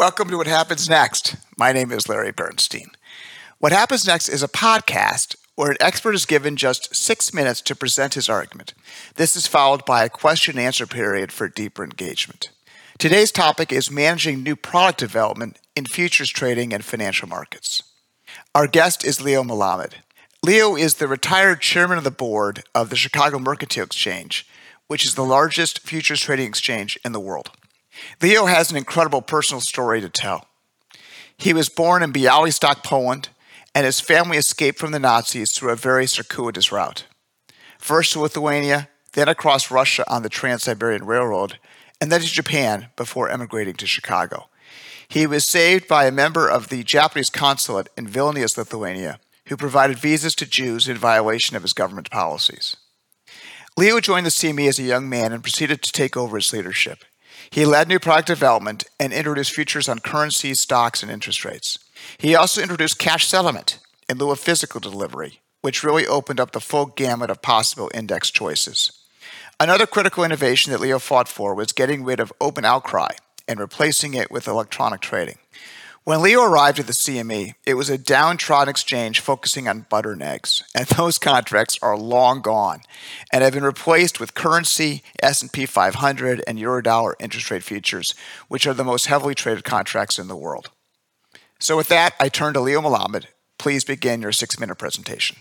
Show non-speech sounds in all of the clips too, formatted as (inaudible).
Welcome to What Happens Next. My name is Larry Bernstein. What Happens Next is a podcast where an expert is given just six minutes to present his argument. This is followed by a question and answer period for deeper engagement. Today's topic is managing new product development in futures trading and financial markets. Our guest is Leo Melamed. Leo is the retired chairman of the board of the Chicago Mercantile Exchange, which is the largest futures trading exchange in the world. Leo has an incredible personal story to tell. He was born in Bialystok, Poland, and his family escaped from the Nazis through a very circuitous route. First to Lithuania, then across Russia on the Trans Siberian Railroad, and then to Japan before emigrating to Chicago. He was saved by a member of the Japanese consulate in Vilnius, Lithuania, who provided visas to Jews in violation of his government policies. Leo joined the CME as a young man and proceeded to take over its leadership. He led new product development and introduced futures on currencies, stocks, and interest rates. He also introduced cash settlement in lieu of physical delivery, which really opened up the full gamut of possible index choices. Another critical innovation that Leo fought for was getting rid of open outcry and replacing it with electronic trading. When Leo arrived at the CME, it was a downtrodden exchange focusing on butter and eggs, and (laughs) those contracts are long gone and have been replaced with currency, S&P 500, and Eurodollar interest rate futures, which are the most heavily traded contracts in the world. So with that, I turn to Leo Melamed. Please begin your six-minute presentation.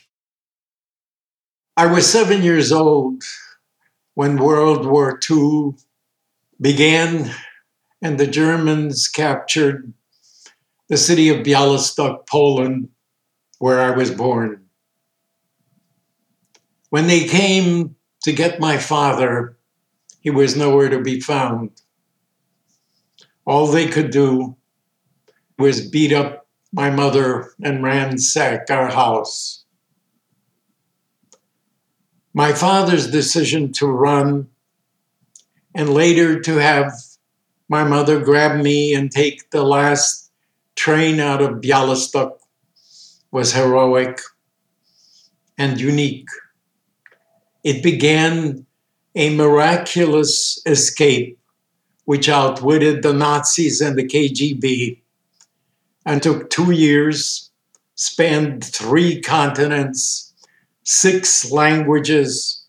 I was seven years old when World War II began and the Germans captured the city of Bialystok, Poland, where I was born. When they came to get my father, he was nowhere to be found. All they could do was beat up my mother and ransack our house. My father's decision to run and later to have my mother grab me and take the last train out of Bialystok was heroic and unique. It began a miraculous escape which outwitted the Nazis and the KGB and took two years, spanned three continents, six languages,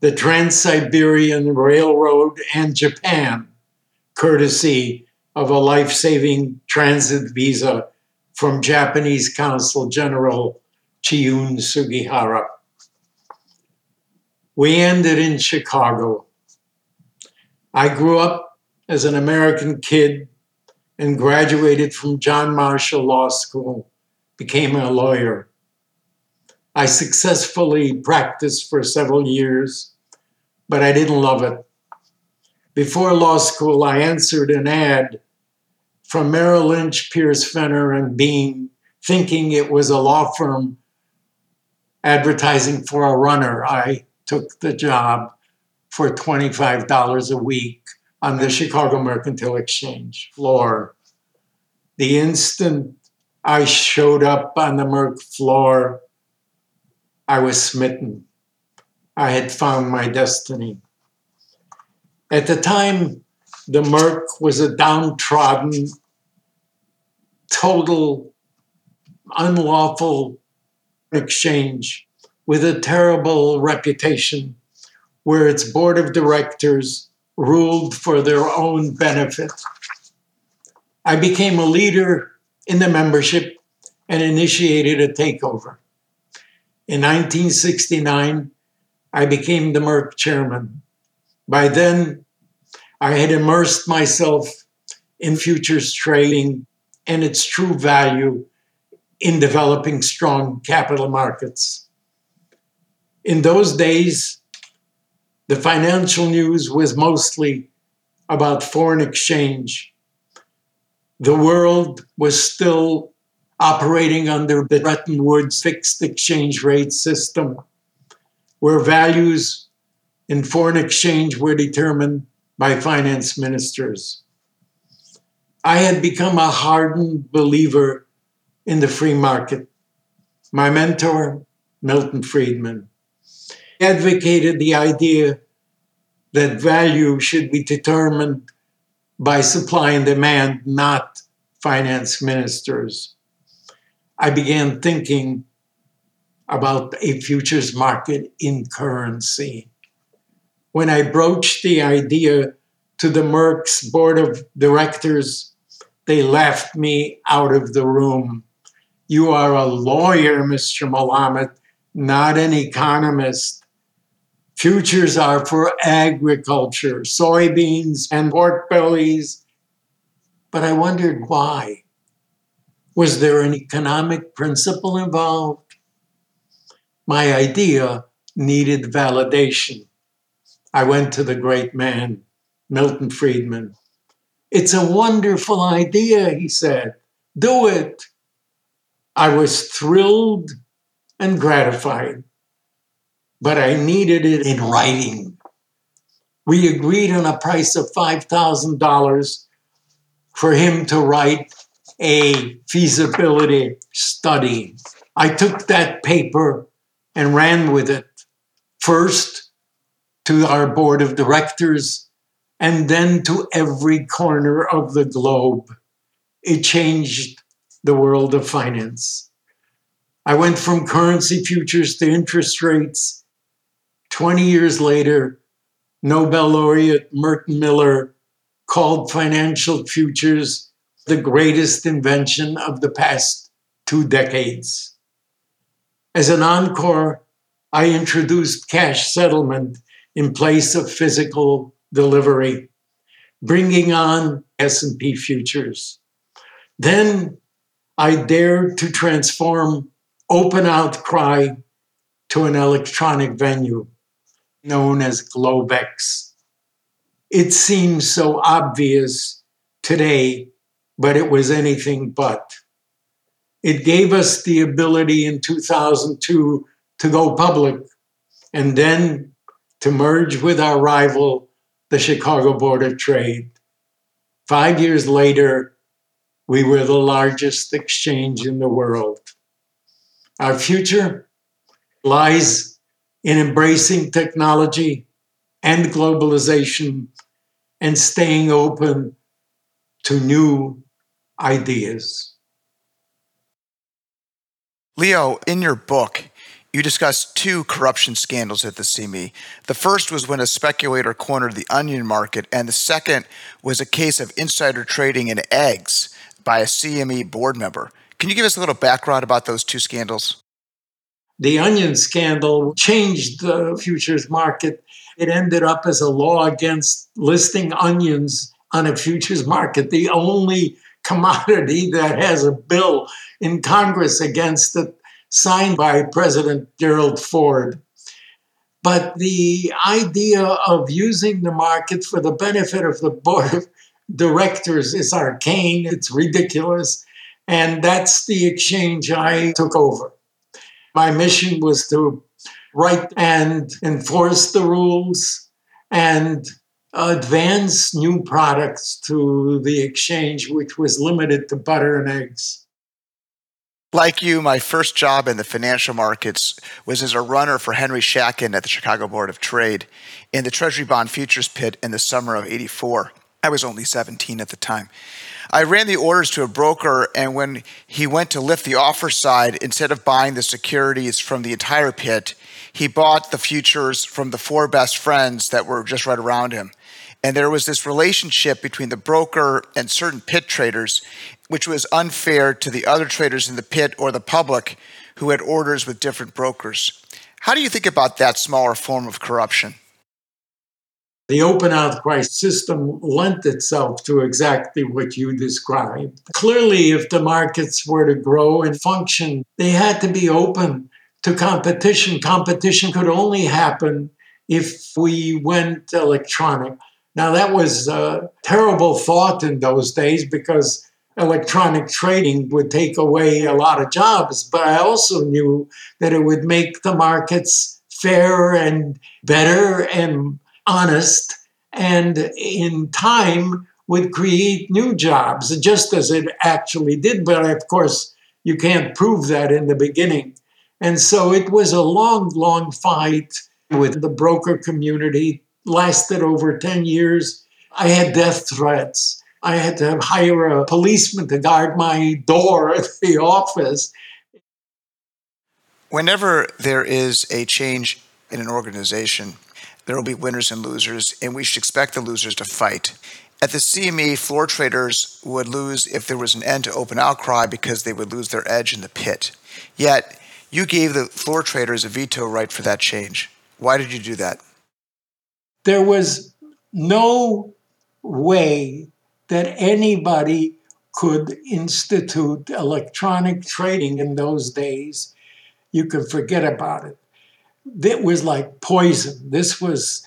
the Trans Siberian Railroad, and Japan, courtesy of a life saving transit visa from Japanese Consul General Chiune Sugihara. We ended in Chicago. I grew up as an American kid and graduated from John Marshall Law School, became a lawyer. I successfully practiced for several years, but I didn't love it. Before law school, I answered an ad from Merrill Lynch, Pierce Fenner, and Beane, thinking it was a law firm advertising for a runner. I took the job for $25 a week on the Chicago Mercantile Exchange floor. The instant I showed up on the Merc floor, I was smitten. I had found my destiny. At the time, the Merc was a downtrodden, total, unlawful exchange with a terrible reputation where its board of directors ruled for their own benefit. I became a leader in the membership and initiated a takeover. In 1969, I became the Merc chairman. By then, I had immersed myself in futures trading and its true value in developing strong capital markets. In those days, the financial news was mostly about foreign exchange. The world was still operating under the Bretton Woods fixed exchange rate system, where values in foreign exchange were determined by finance ministers. I had become a hardened believer in the free market. My mentor, Milton Friedman, advocated the idea that value should be determined by supply and demand, not finance ministers. I began thinking about a futures market in currency. When I broached the idea to the Merc's board of directors, they laughed me out of the room. You are a lawyer, Mr. Melamed, not an economist. Futures are for agriculture, soybeans and pork bellies. But I wondered why. Was there an economic principle involved? My idea needed validation. I went to the great man, Milton Friedman. It's a wonderful idea, he said. Do it. I was thrilled and gratified but I needed it in writing. We agreed on a price of $5,000 for him to write a feasibility study. I took that paper and ran with it first to our board of directors and then to every corner of the globe. It changed the world of finance. I went from currency futures to interest rates 20 years later, Nobel laureate Merton Miller called financial futures the greatest invention of the past two decades. As an encore, I introduced cash settlement in place of physical delivery, bringing on S&P futures. Then I dared to transform open outcry to an electronic venue known as Globex. It seems so obvious today, but it was anything but. It gave us the ability in 2002 to go public and then to merge with our rival, the Chicago Board of Trade. Five years later, we were the largest exchange in the world. Our future lies in embracing technology and globalization and staying open to new ideas. Leo, in your book, you discussed two corruption scandals at the CME. The first was when a speculator cornered the onion market, and the second was a case of insider trading in eggs by a CME board member. Can you give us a little background about those two scandals? the onion scandal changed the futures market. It ended up as a law against listing onions on a futures market, the only commodity that has a bill in Congress against it signed by President Gerald Ford. But the idea of using the market for the benefit of the board of directors is arcane, it's ridiculous. And that's the exchange I took over. My mission was to write and enforce the rules and advance new products to the exchange, which was limited to butter and eggs. Like you, my first job in the financial markets was as a runner for Henry Schacken at the Chicago Board of Trade in the Treasury Bond Futures Pit in the summer of 84. I was only 17 at the time. I ran the orders to a broker, and when he went to lift the offer side, instead of buying the securities from the entire pit, he bought the futures from the four best friends that were just right around him. And there was this relationship between the broker and certain pit traders, which was unfair to the other traders in the pit or the public who had orders with different brokers. How do you think about that smaller form of corruption? The open outcry system lent itself to exactly what you described. Clearly, if the markets were to grow and function, they had to be open to competition. Competition could only happen if we went electronic. Now, that was a terrible thought in those days because electronic trading would take away a lot of jobs, but I also knew that it would make the markets fairer and better and honest, and in time would create new jobs, just as it actually did. But of course, you can't prove that in the beginning. And so it was a long, long fight with the broker community, lasted over 10 years. I had death threats I had to hire a policeman to guard my door at the office. Whenever there is a change in an organization, there will be winners and losers, and we should expect the losers to fight. At the CME, floor traders would lose if there was an end to open outcry because they would lose their edge in the pit. Yet, you gave the floor traders a veto right for that change. Why did you do that? There was no way that anybody could institute electronic trading in those days. You can forget about it. It was like poison. This was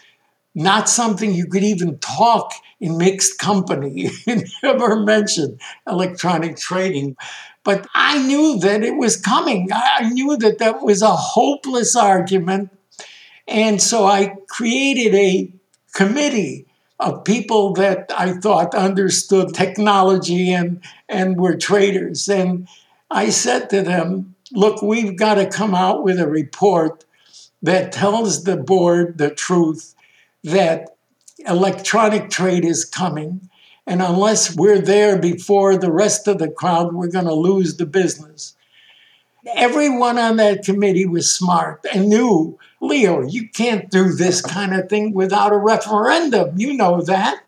not something you could even talk in mixed company. (laughs) You never mentioned electronic trading. But I knew that it was coming. I knew that that was a hopeless argument. And so I created a committee of people that I thought understood technology and, and were traders. And I said to them, look, we've got to come out with a report that tells the board the truth that electronic trade is coming. And unless we're there before the rest of the crowd, we're going to lose the business. Everyone on that committee was smart and knew, Leo, you can't do this kind of thing without a referendum. You know that.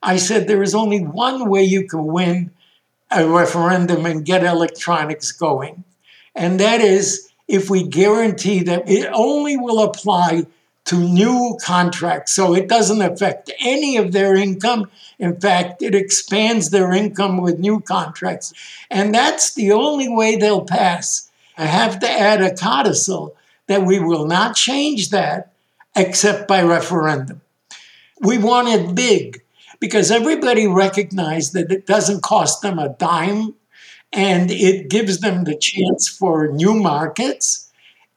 I said there is only one way you can win a referendum and get electronics going, and that is if we guarantee that it only will apply to new contracts. So it doesn't affect any of their income. In fact, it expands their income with new contracts. And that's the only way they'll pass. I have to add a codicil that we will not change that except by referendum. We want it big because everybody recognized that it doesn't cost them a dime and it gives them the chance for new markets.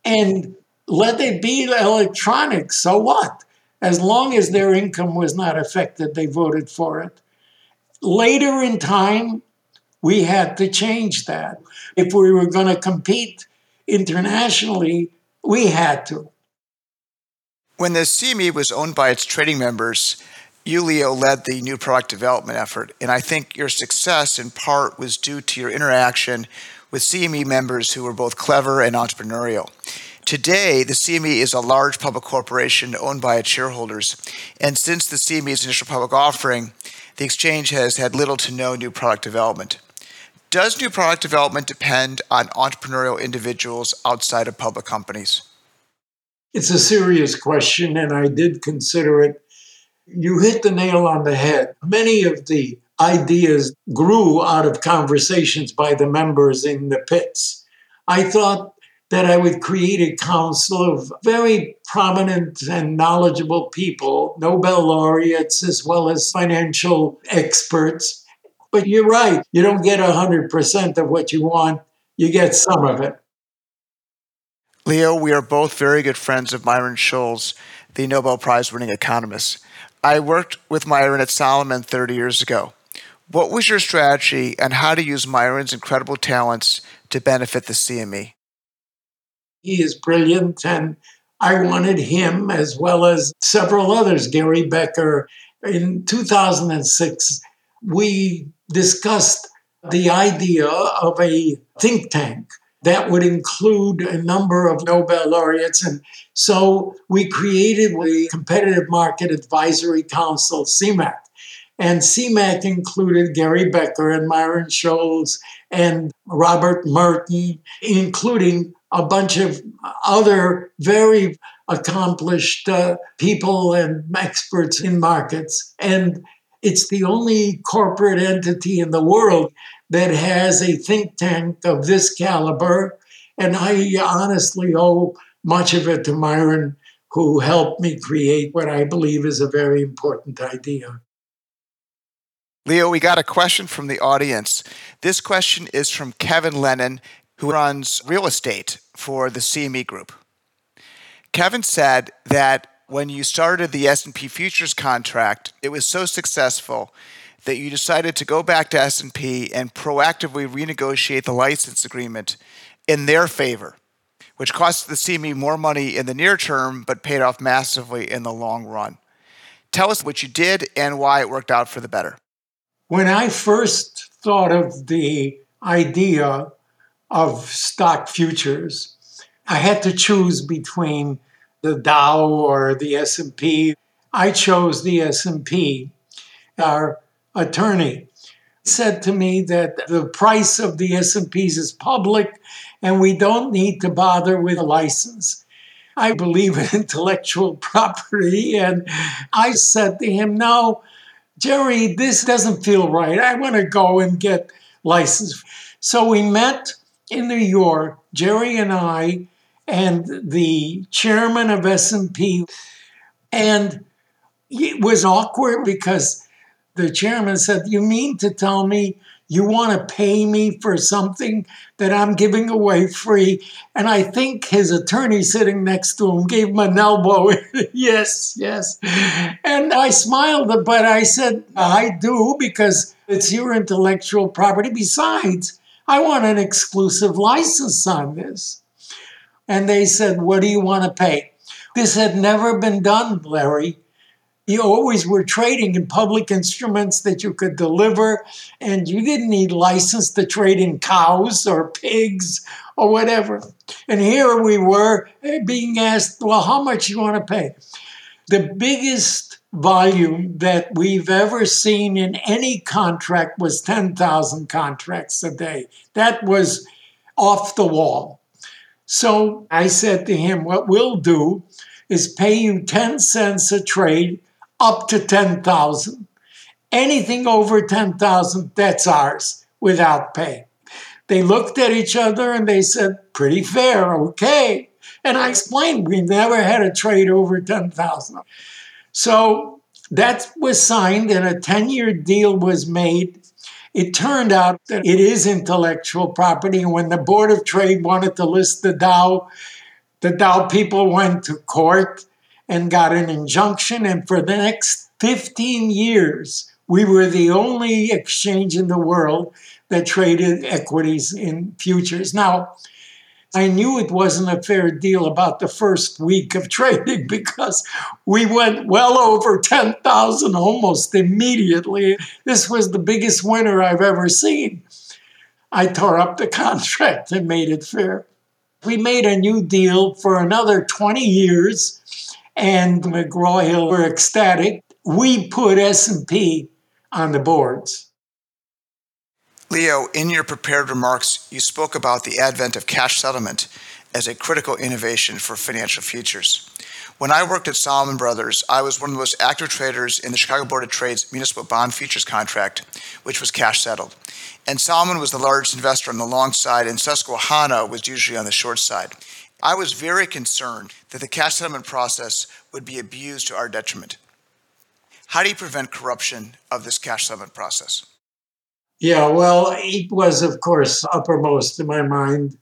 And let it be electronic. So what? As long as their income was not affected, they voted for it. Later in time, we had to change that. If we were going to compete internationally, we had to. When the CME was owned by its trading members, you, Leo, led the new product development effort. And I think your success in part was due to your interaction with CME members who were both clever and entrepreneurial. Today, the CME is a large public corporation owned by its shareholders. And since the CME's initial public offering, the exchange has had little to no new product development. Does new product development depend on entrepreneurial individuals outside of public companies? It's a serious question, and I did consider it. You hit the nail on the head. Many of the ideas grew out of conversations by the members in the pits. I thought that I would create a council of very prominent and knowledgeable people, Nobel laureates, as well as financial experts. But you're right, you don't get 100% of what you want, you get some of it. Leo, we are both very good friends of Myron Scholes, the Nobel Prize winning economist. I worked with Myron at Salomon 30 years ago. What was your strategy and how to use Myron's incredible talents to benefit the CME? He is brilliant, and I wanted him as well as several others, Gary Becker. In 2006, we discussed the idea of a think tank that would include a number of Nobel laureates. And so we created the Competitive Market Advisory Council, CMAC. And CMAC included Gary Becker and Myron Scholes and Robert Merton, including a bunch of other very accomplished uh, people and experts in markets. And it's the only corporate entity in the world that has a think tank of this caliber. And I honestly owe much of it to Myron, who helped me create what I believe is a very important idea. Leo, we got a question from the audience. This question is from Kevin Lennon who runs real estate for the CME Group. Kevin said that when you started the S&P futures contract, it was so successful that you decided to go back to S&P and proactively renegotiate the license agreement in their favor, which cost the CME more money in the near term but paid off massively in the long run. Tell us what you did and why it worked out for the better. When I first thought of the idea of stock futures, I had to choose between the Dow or the S&P. I chose the S&P. Our attorney said to me that the price of the S&Ps is public and we don't need to bother with a license. I believe in (laughs) intellectual property and I said to him, "No, Jerry, this doesn't feel right. I want to go and get licensed." So we met in New York, Jerry and I and the chairman of S&P and it was awkward because the chairman said, You mean to tell me you want to pay me for something that I'm giving away free? And I think his attorney sitting next to him gave him an elbow. (laughs) yes, yes. And I smiled, but I said, I do because it's your intellectual property. Besides, I want an exclusive license on this. And they said, What do you want to pay? This had never been done, Larry you always were trading in public instruments that you could deliver, and you didn't need license to trade in cows or pigs or whatever. And here we were eh, being asked, well, how much you want to pay? The biggest volume that we've ever seen in any contract was 10,000 contracts a day. That was off the wall. So I said to him, what we'll do is pay you 10 cents a trade up to 10,000. Anything over 10,000, that's ours without pay. They looked at each other and they said, pretty fair, okay. And I explained we never had a trade over 10,000. So that was signed and a 10 year deal was made. It turned out that it is intellectual property. When the Board of Trade wanted to list the Dow, the Dow people went to court and got an injunction. And for the next 15 years, we were the only exchange in the world that traded equities in futures. Now, I knew it wasn't a fair deal about the first week of (laughs) trading because we went well over 10,000 almost immediately. This was the biggest winner I've ever seen. I tore up the (laughs) contract and made it fair. We made a new deal for another 20 years and McGraw-Hill were ecstatic. We put S&P on the boards. Leo, in your prepared remarks, you spoke about the advent of cash settlement as a critical innovation for financial futures. When I worked at Salomon Brothers, I was one of the most active traders in the Chicago Board of Trade's municipal bond futures contract, which was cash settled. And Salomon was the largest investor on the long side, and Susquehanna was usually on the short side. I was very concerned that the cash settlement process would be abused to our detriment. How do you prevent corruption of this cash settlement process? Yeah, well, it was, of course, uppermost in my mind.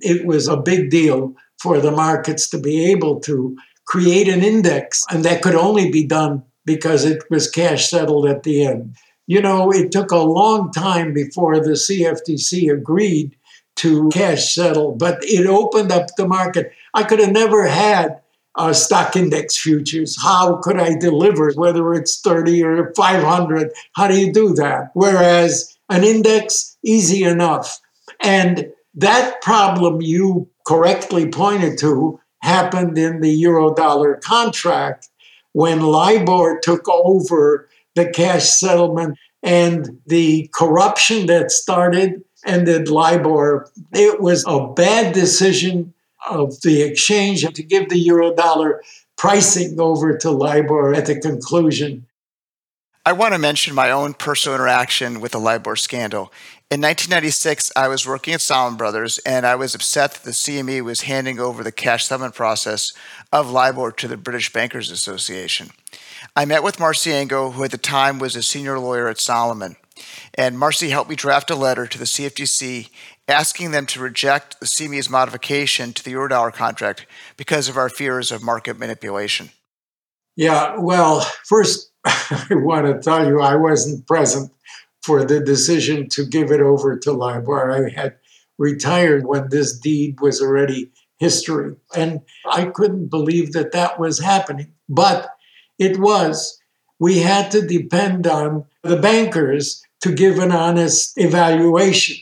It was a big deal for the markets to be able to create an index, and that could only be done because it was cash settled at the end. You know, it took a long time before the CFTC agreed to cash settle, but it opened up the market. I could have never had uh, stock index futures. How could I deliver, whether it's 30 or 500? How do you do that? Whereas an index, easy enough. And that problem you correctly pointed to happened in the euro-dollar contract when LIBOR took over the cash settlement and the corruption that started ended LIBOR. It was a bad decision of the exchange to give the euro dollar pricing over to LIBOR at the conclusion. I want to mention my own personal interaction with the LIBOR scandal. In 1996, I was working at Salomon Brothers, and I was upset that the CME was handing over the cash settlement process of LIBOR to the British Bankers Association. I met with Marcy Angell, who at the time was a senior lawyer at Salomon, And Marcy helped me draft a letter to the CFTC asking them to reject the CME's modification to the Eurodollar contract because of our fears of market manipulation. Yeah, well, first, (laughs) I want to tell you I wasn't present for the decision to give it over to LIBOR. I had retired when this deed was already history. And I couldn't believe that that was happening. But it was. We had to depend on the bankers to give an honest evaluation.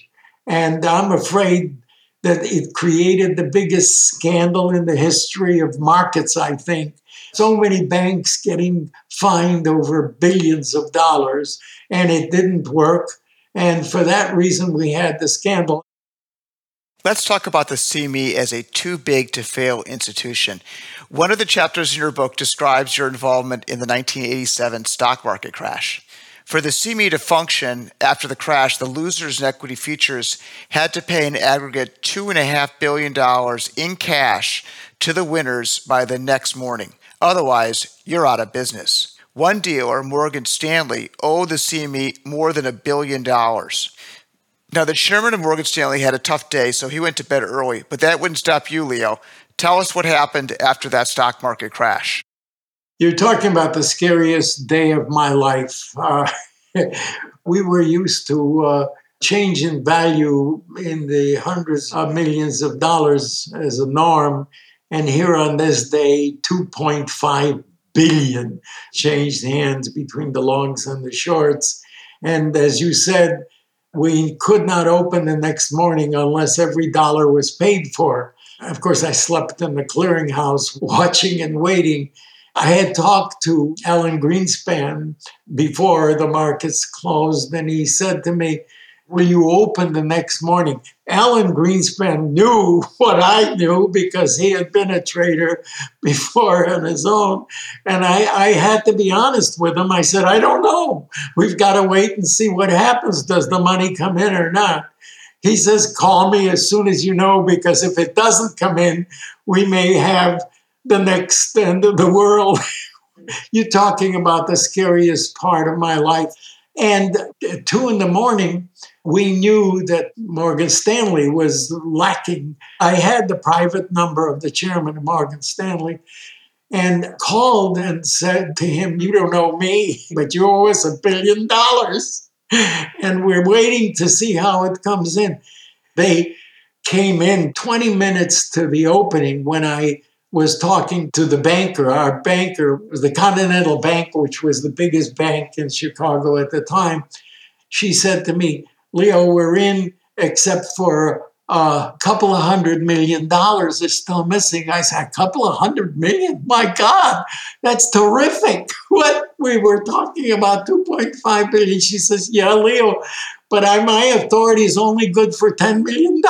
And I'm afraid that it created the biggest scandal in the history of markets, I think. So many banks getting fined over billions of dollars, and it didn't work. And for that reason, we had the scandal. Let's talk about the CME as a too big to fail institution. One of the chapters in your book describes your involvement in the 1987 stock market crash. For the CME to function after the crash, the losers in equity futures had to pay an aggregate $2.5 billion in cash to the winners by the next morning. Otherwise, you're out of business. One dealer, Morgan Stanley, owed the CME more than a billion dollars. Now, the chairman of Morgan Stanley had a tough day, so he went to bed early, but that wouldn't stop you, Leo. Tell us what happened after that stock market crash. You're talking about the scariest day of my life. Uh, (laughs) we were used to uh, change in value in the hundreds of millions of dollars as a norm. And here on this day, 2.5 billion changed hands between the longs and the shorts. And as you said, we could not open the next morning unless every dollar was paid for. Of course, I slept in the clearinghouse (laughs) watching and waiting I had talked to Alan Greenspan before the markets closed, and he said to me, Will you open the next morning? Alan Greenspan knew (laughs) what I knew because he had been a trader (laughs) before on his own. And I, I had to be honest with him. I said, I don't know. We've got to wait and see what happens. Does the money come in or not? He says, Call me as soon as you know, because if it doesn't come in, we may have the next end of the world. (laughs) You're talking about the scariest part of my life. And two in the morning, we knew that Morgan Stanley was lacking. I had the private number of the chairman of Morgan Stanley and called and said to him, You don't know me, but you owe us a billion dollars. And we're waiting to see how it comes in. They came in 20 minutes to the opening when I was talking to the banker. Our banker the Continental Bank, which was the biggest bank in Chicago at the time. She said to me, Leo, we're in except for a couple of hundred million dollars is still missing. I said, a couple of hundred million? My God, that's terrific. (laughs) What we were talking about, 2.5 billion. She says, yeah, Leo, but my authority is only good for $10 million.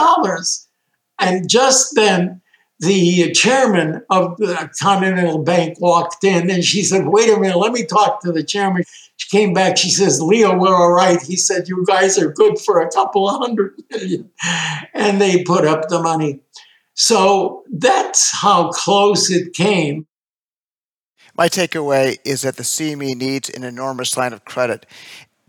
And just then, the chairman of the Continental Bank walked in and she said, Wait a minute, let me talk to the chairman. She came back, she says, Leo, we're all right. He said, You guys are good for a couple of hundred million. And they put up the money. So that's how close it came. My takeaway is that the CME needs an enormous line of credit.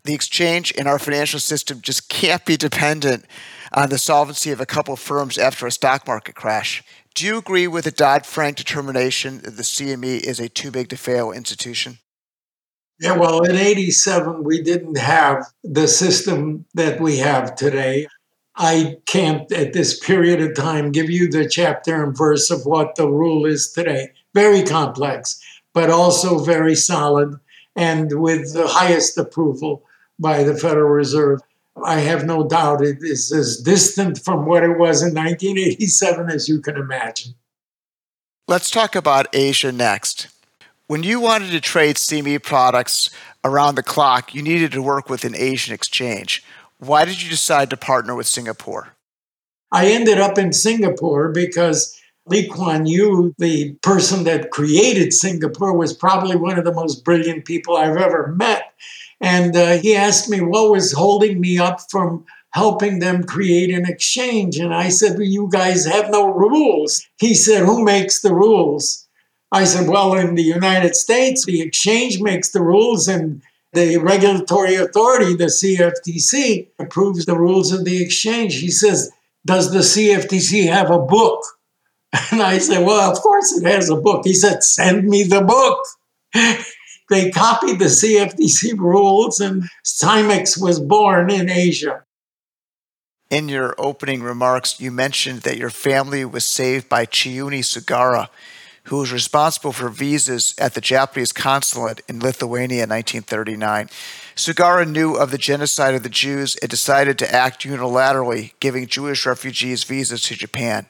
The exchange in our financial system just can't be dependent on the solvency of a couple firms after a stock market crash. Do you agree with the Dodd Frank determination that the CME is a too big to fail institution? Yeah, well, in 87, we didn't have the system that we have today. I can't, at this period of time, give you the chapter and verse of what the rule is today. Very complex, but also very solid and with the highest approval by the Federal Reserve. I have no doubt it is as distant from what it was in 1987 as you can imagine. Let's talk about Asia next. When you wanted to trade CME products around the clock, you needed to work with an Asian exchange. Why did you decide to partner with Singapore? I ended up in Singapore because Lee Kuan Yew, the person that created Singapore, was probably one of the most brilliant people I've ever met. And uh, he asked me what was holding me up from helping them create an exchange. And I said, well, You guys have no rules. He said, Who makes the rules? I said, Well, in the United States, the exchange makes the rules, and the regulatory authority, the CFTC, approves the rules of the exchange. He says, Does the CFTC have a book? (laughs) And I said, Well, of course it has a book. He said, Send me the book. (laughs) they copied the CFTC rules, and SIMEX was born in Asia. In your opening remarks, you mentioned that your family was saved by Chiune Sugihara. who was responsible for visas at the Japanese consulate in Lithuania in 1939. Sugihara knew of the genocide of the Jews and decided to act unilaterally, giving Jewish refugees visas to Japan.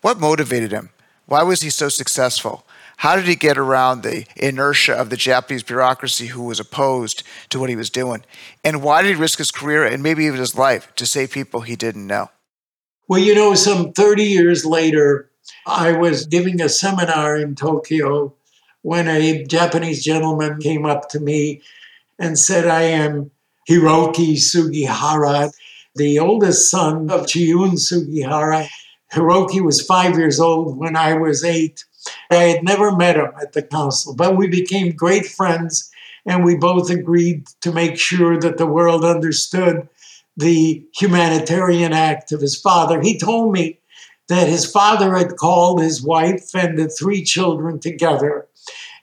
What motivated him? Why was he so successful? How did he get around the inertia of the Japanese bureaucracy who was opposed to what he was doing? And why did he risk his career and maybe even his life to save people he didn't know? Well, you know, some 30 years later, I was giving a seminar in Tokyo when a Japanese gentleman came up to me and said, I am Hiroki Sugihara, the oldest son of Chiune Sugihara. Hiroki was five years old when I was eight. I had never met him at the council, but we became great friends and we both agreed to make sure that the world understood the humanitarian act of his father. He told me that his father had called his wife and the three children together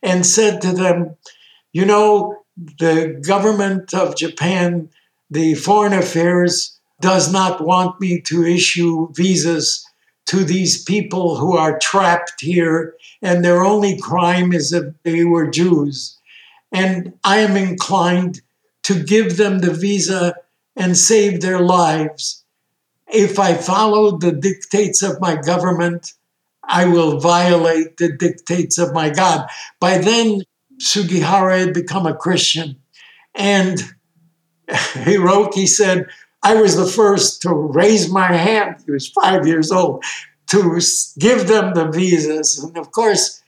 and said to them, You know, the government of Japan, the foreign affairs, does not want me to issue visas to these people who are trapped here, and their only crime is that they were Jews. And I am inclined to give them the visa and save their lives if I follow the dictates of my government, I will violate the dictates of my God. By then, Sugihara had become a Christian. And (laughs) Hiroki said, I was the first to raise my hand. He was five years old to give them the visas. And of course,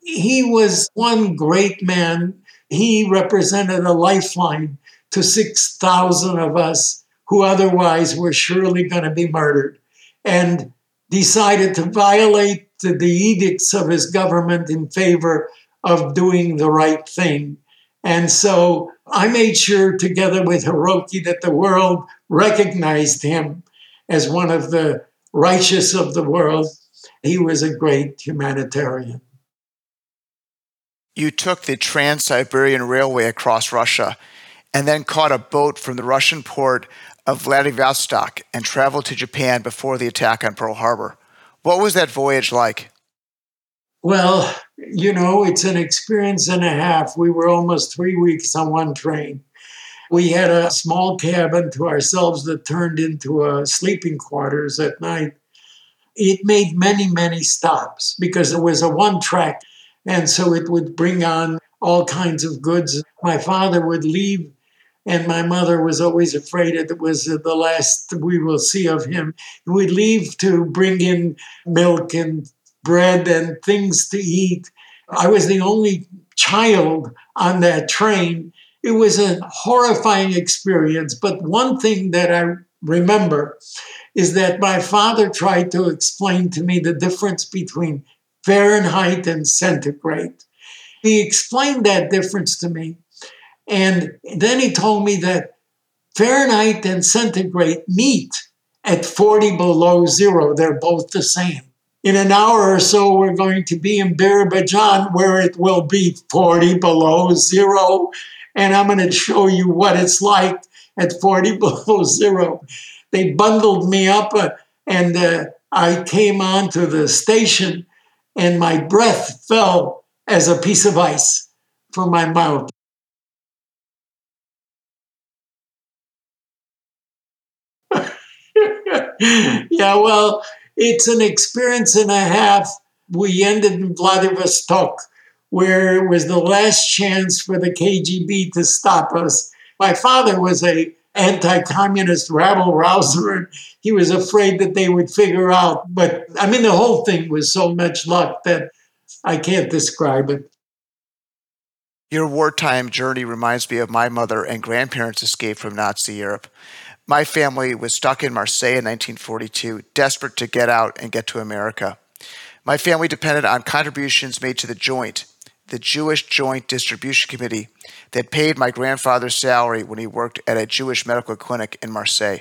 he was one great man. He represented a lifeline to 6,000 of us who otherwise were surely going to be murdered, and decided to violate the, edicts of his government in favor of doing the right thing. And so I made sure, together with Hiroki, that the world recognized him as one of the righteous of the world. He was a great humanitarian. You took the Trans Siberian Railway across Russia and then caught a boat from the Russian port of Vladivostok and traveled to Japan before the attack on Pearl Harbor. What was that voyage like? Well, you know, it's an experience and a half. We were almost three weeks on one train. We had a small cabin to ourselves that turned into a sleeping quarters at night. It made many, many stops because it was a one track. And so it would bring on all kinds of goods. My father would leave and my mother was always afraid it was the last we will see of him. We'd leave to bring in milk and bread and things to eat. I was the only child on that train. It was a horrifying experience, but one thing that I remember is that my father tried to explain to me the difference between Fahrenheit and centigrade. He explained that difference to me and then he told me that Fahrenheit and centigrade meet at 40 below zero. They're both the same. In an hour or so, we're going to be in Birobidzhan where it will be 40 below zero. And I'm going to show you what it's like at 40 (laughs) below zero. They bundled me up uh, and uh, I came onto the station and my breath fell as a piece of ice from my mouth. (laughs) yeah, well, it's an experience and a half. We ended in Vladivostok, where it was the last chance for the KGB to stop us. My father was a anti-communist rabble rouser, and he was afraid that they would figure out. But I mean, the whole thing was so much luck that I can't describe it. Your wartime journey reminds me of my mother and grandparents' escape from Nazi Europe. My family was stuck in Marseille in 1942, desperate to get out and get to America. My family depended on contributions made to the Joint, the Jewish Joint Distribution Committee, that paid my grandfather's salary when he worked at a Jewish medical clinic in Marseille.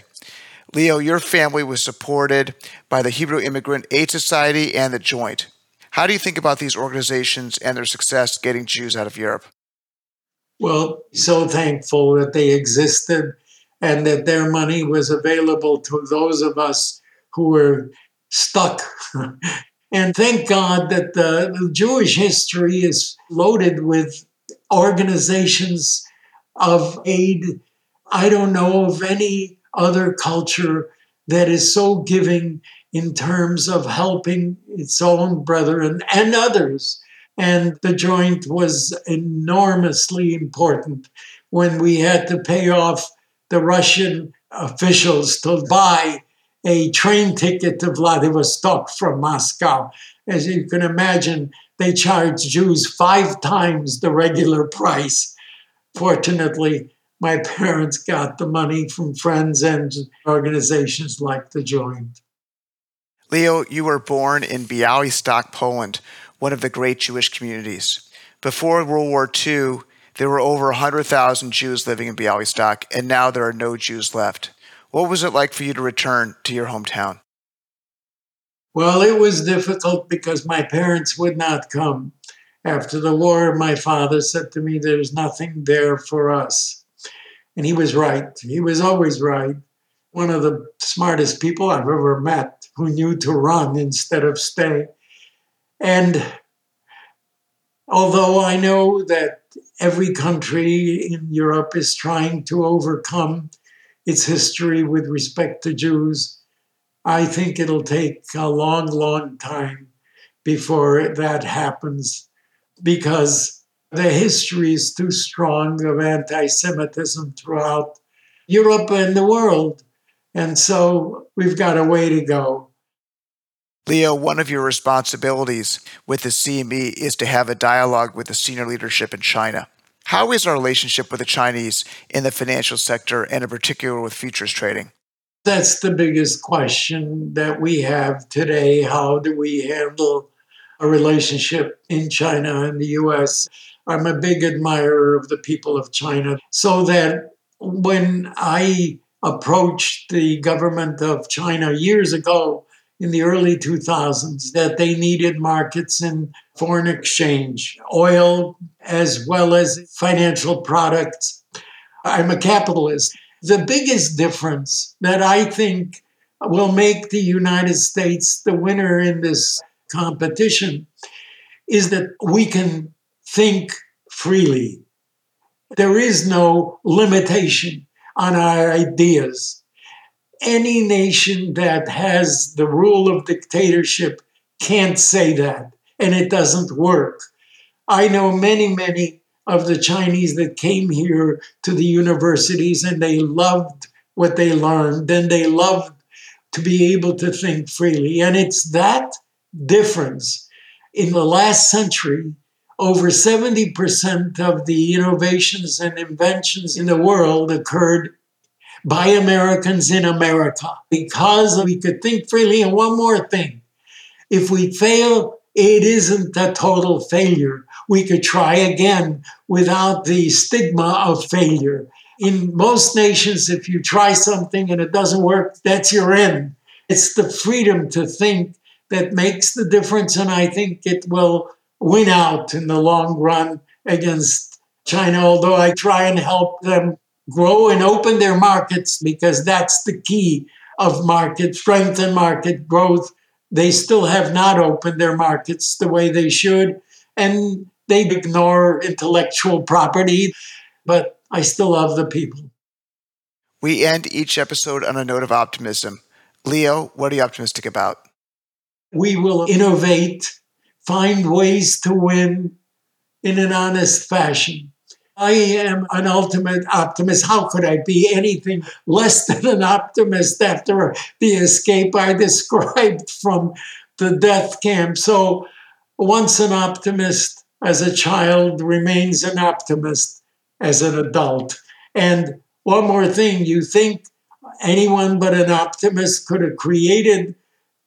Leo, your family was supported by the Hebrew Immigrant Aid Society and the Joint. How do you think about these organizations and their success getting Jews out of Europe? Well, so thankful that they existed and that their money was available to those of us who were stuck. And thank God that the, Jewish history is loaded with organizations of aid. I don't know of any other culture that is so giving in terms of helping its own brethren and others. And the joint was enormously important when we had to pay off the Russian officials to buy a train ticket to Vladivostok from Moscow. As you can imagine, they charged Jews five times the regular price. Fortunately, my parents got the money from friends and organizations like the Joint. Leo, you were born in Białystok, Poland, one of the great Jewish communities. Before World War II, there were over 100,000 Jews living in Białystok, and now there are no Jews left. What was it like for you to return to your hometown? Well, it was difficult because my parents would not come. After the war, my father said to me, There's nothing there for us. And he was right. He was always right. One of the smartest people I've ever met who knew to run instead of stay. And although I know that every country in Europe is trying to overcome its history with respect to Jews, I think it'll take a long, long time before that happens because the history is too strong of anti Semitism throughout Europe and the world. And so we've got a way to go. Leo, one of your responsibilities with the CME is to have a dialogue with the senior leadership in China. How is our relationship with the Chinese in the financial sector and in particular with futures trading? That's the biggest question that we have today. How do we handle a relationship in China and the US? I'm a big admirer of the people of China, so that when I approached the government of China years ago in the early 2000s that they needed markets in foreign exchange, oil, as well as financial products. I'm a capitalist. The biggest difference that I think will make the United States the winner in this competition is that we can think freely. There is no limitation on our ideas. Any nation that has the rule of dictatorship can't say that, and it doesn't work. I know many, many of the Chinese that came here to the universities and they loved what they learned and they loved to be able to think freely. And it's that difference in the last century over 70% of the innovations and inventions in the world occurred by Americans in America because we could think freely. And one more thing if we fail, it isn't a total failure. We could try again without the stigma of failure. In most nations, if you try something and it doesn't work, that's your end. It's the freedom to think that makes the difference. And I think it will win out in the long run against China, although I try and help them grow and open their markets because that's the key of market strength and market growth. They still have not opened their markets the way they should, and they ignore intellectual property, but I still love the people. We end each episode on a note of optimism. Leo, what are you optimistic about? We will innovate find ways to win in an honest fashion. I am an ultimate optimist. How could I be anything less than an optimist after the escape I (laughs) described from the death camp? So, once an optimist as a child remains an optimist as an adult. And one more thing you think anyone but an optimist could have created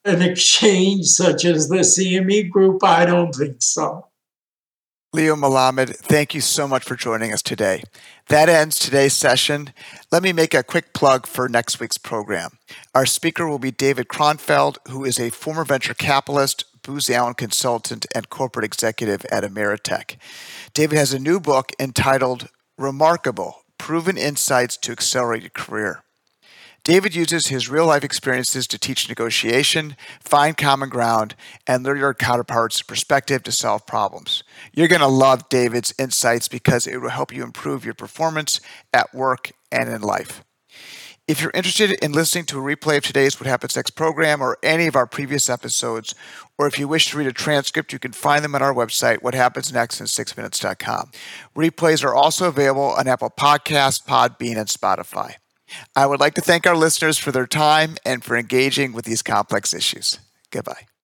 an (laughs) exchange such as the CME group? I don't think so. Leo Melamed, thank you so much for joining us today. That ends today's session. Let me make a quick plug for next week's program. Our speaker will be David Kronfeld, who is a former venture capitalist, Booz Allen consultant, and corporate executive at Ameritech. David has a new book entitled Remarkable Proven Insights to Accelerate Your Career. David uses his real life experiences to teach negotiation, find common ground, and learn your counterpart's perspective to solve problems. You're going to love David's insights because it will help you improve your performance at work and in life. If you're interested in listening to a replay of today's What Happens Next program or any of our previous episodes, or if you wish to read a transcript, you can find them on our website, whathappensnextin6minutes.com. Replays are also available on Apple Podcasts, Podbean, and Spotify. I would like to thank our listeners for their time and for engaging with these complex issues. Goodbye.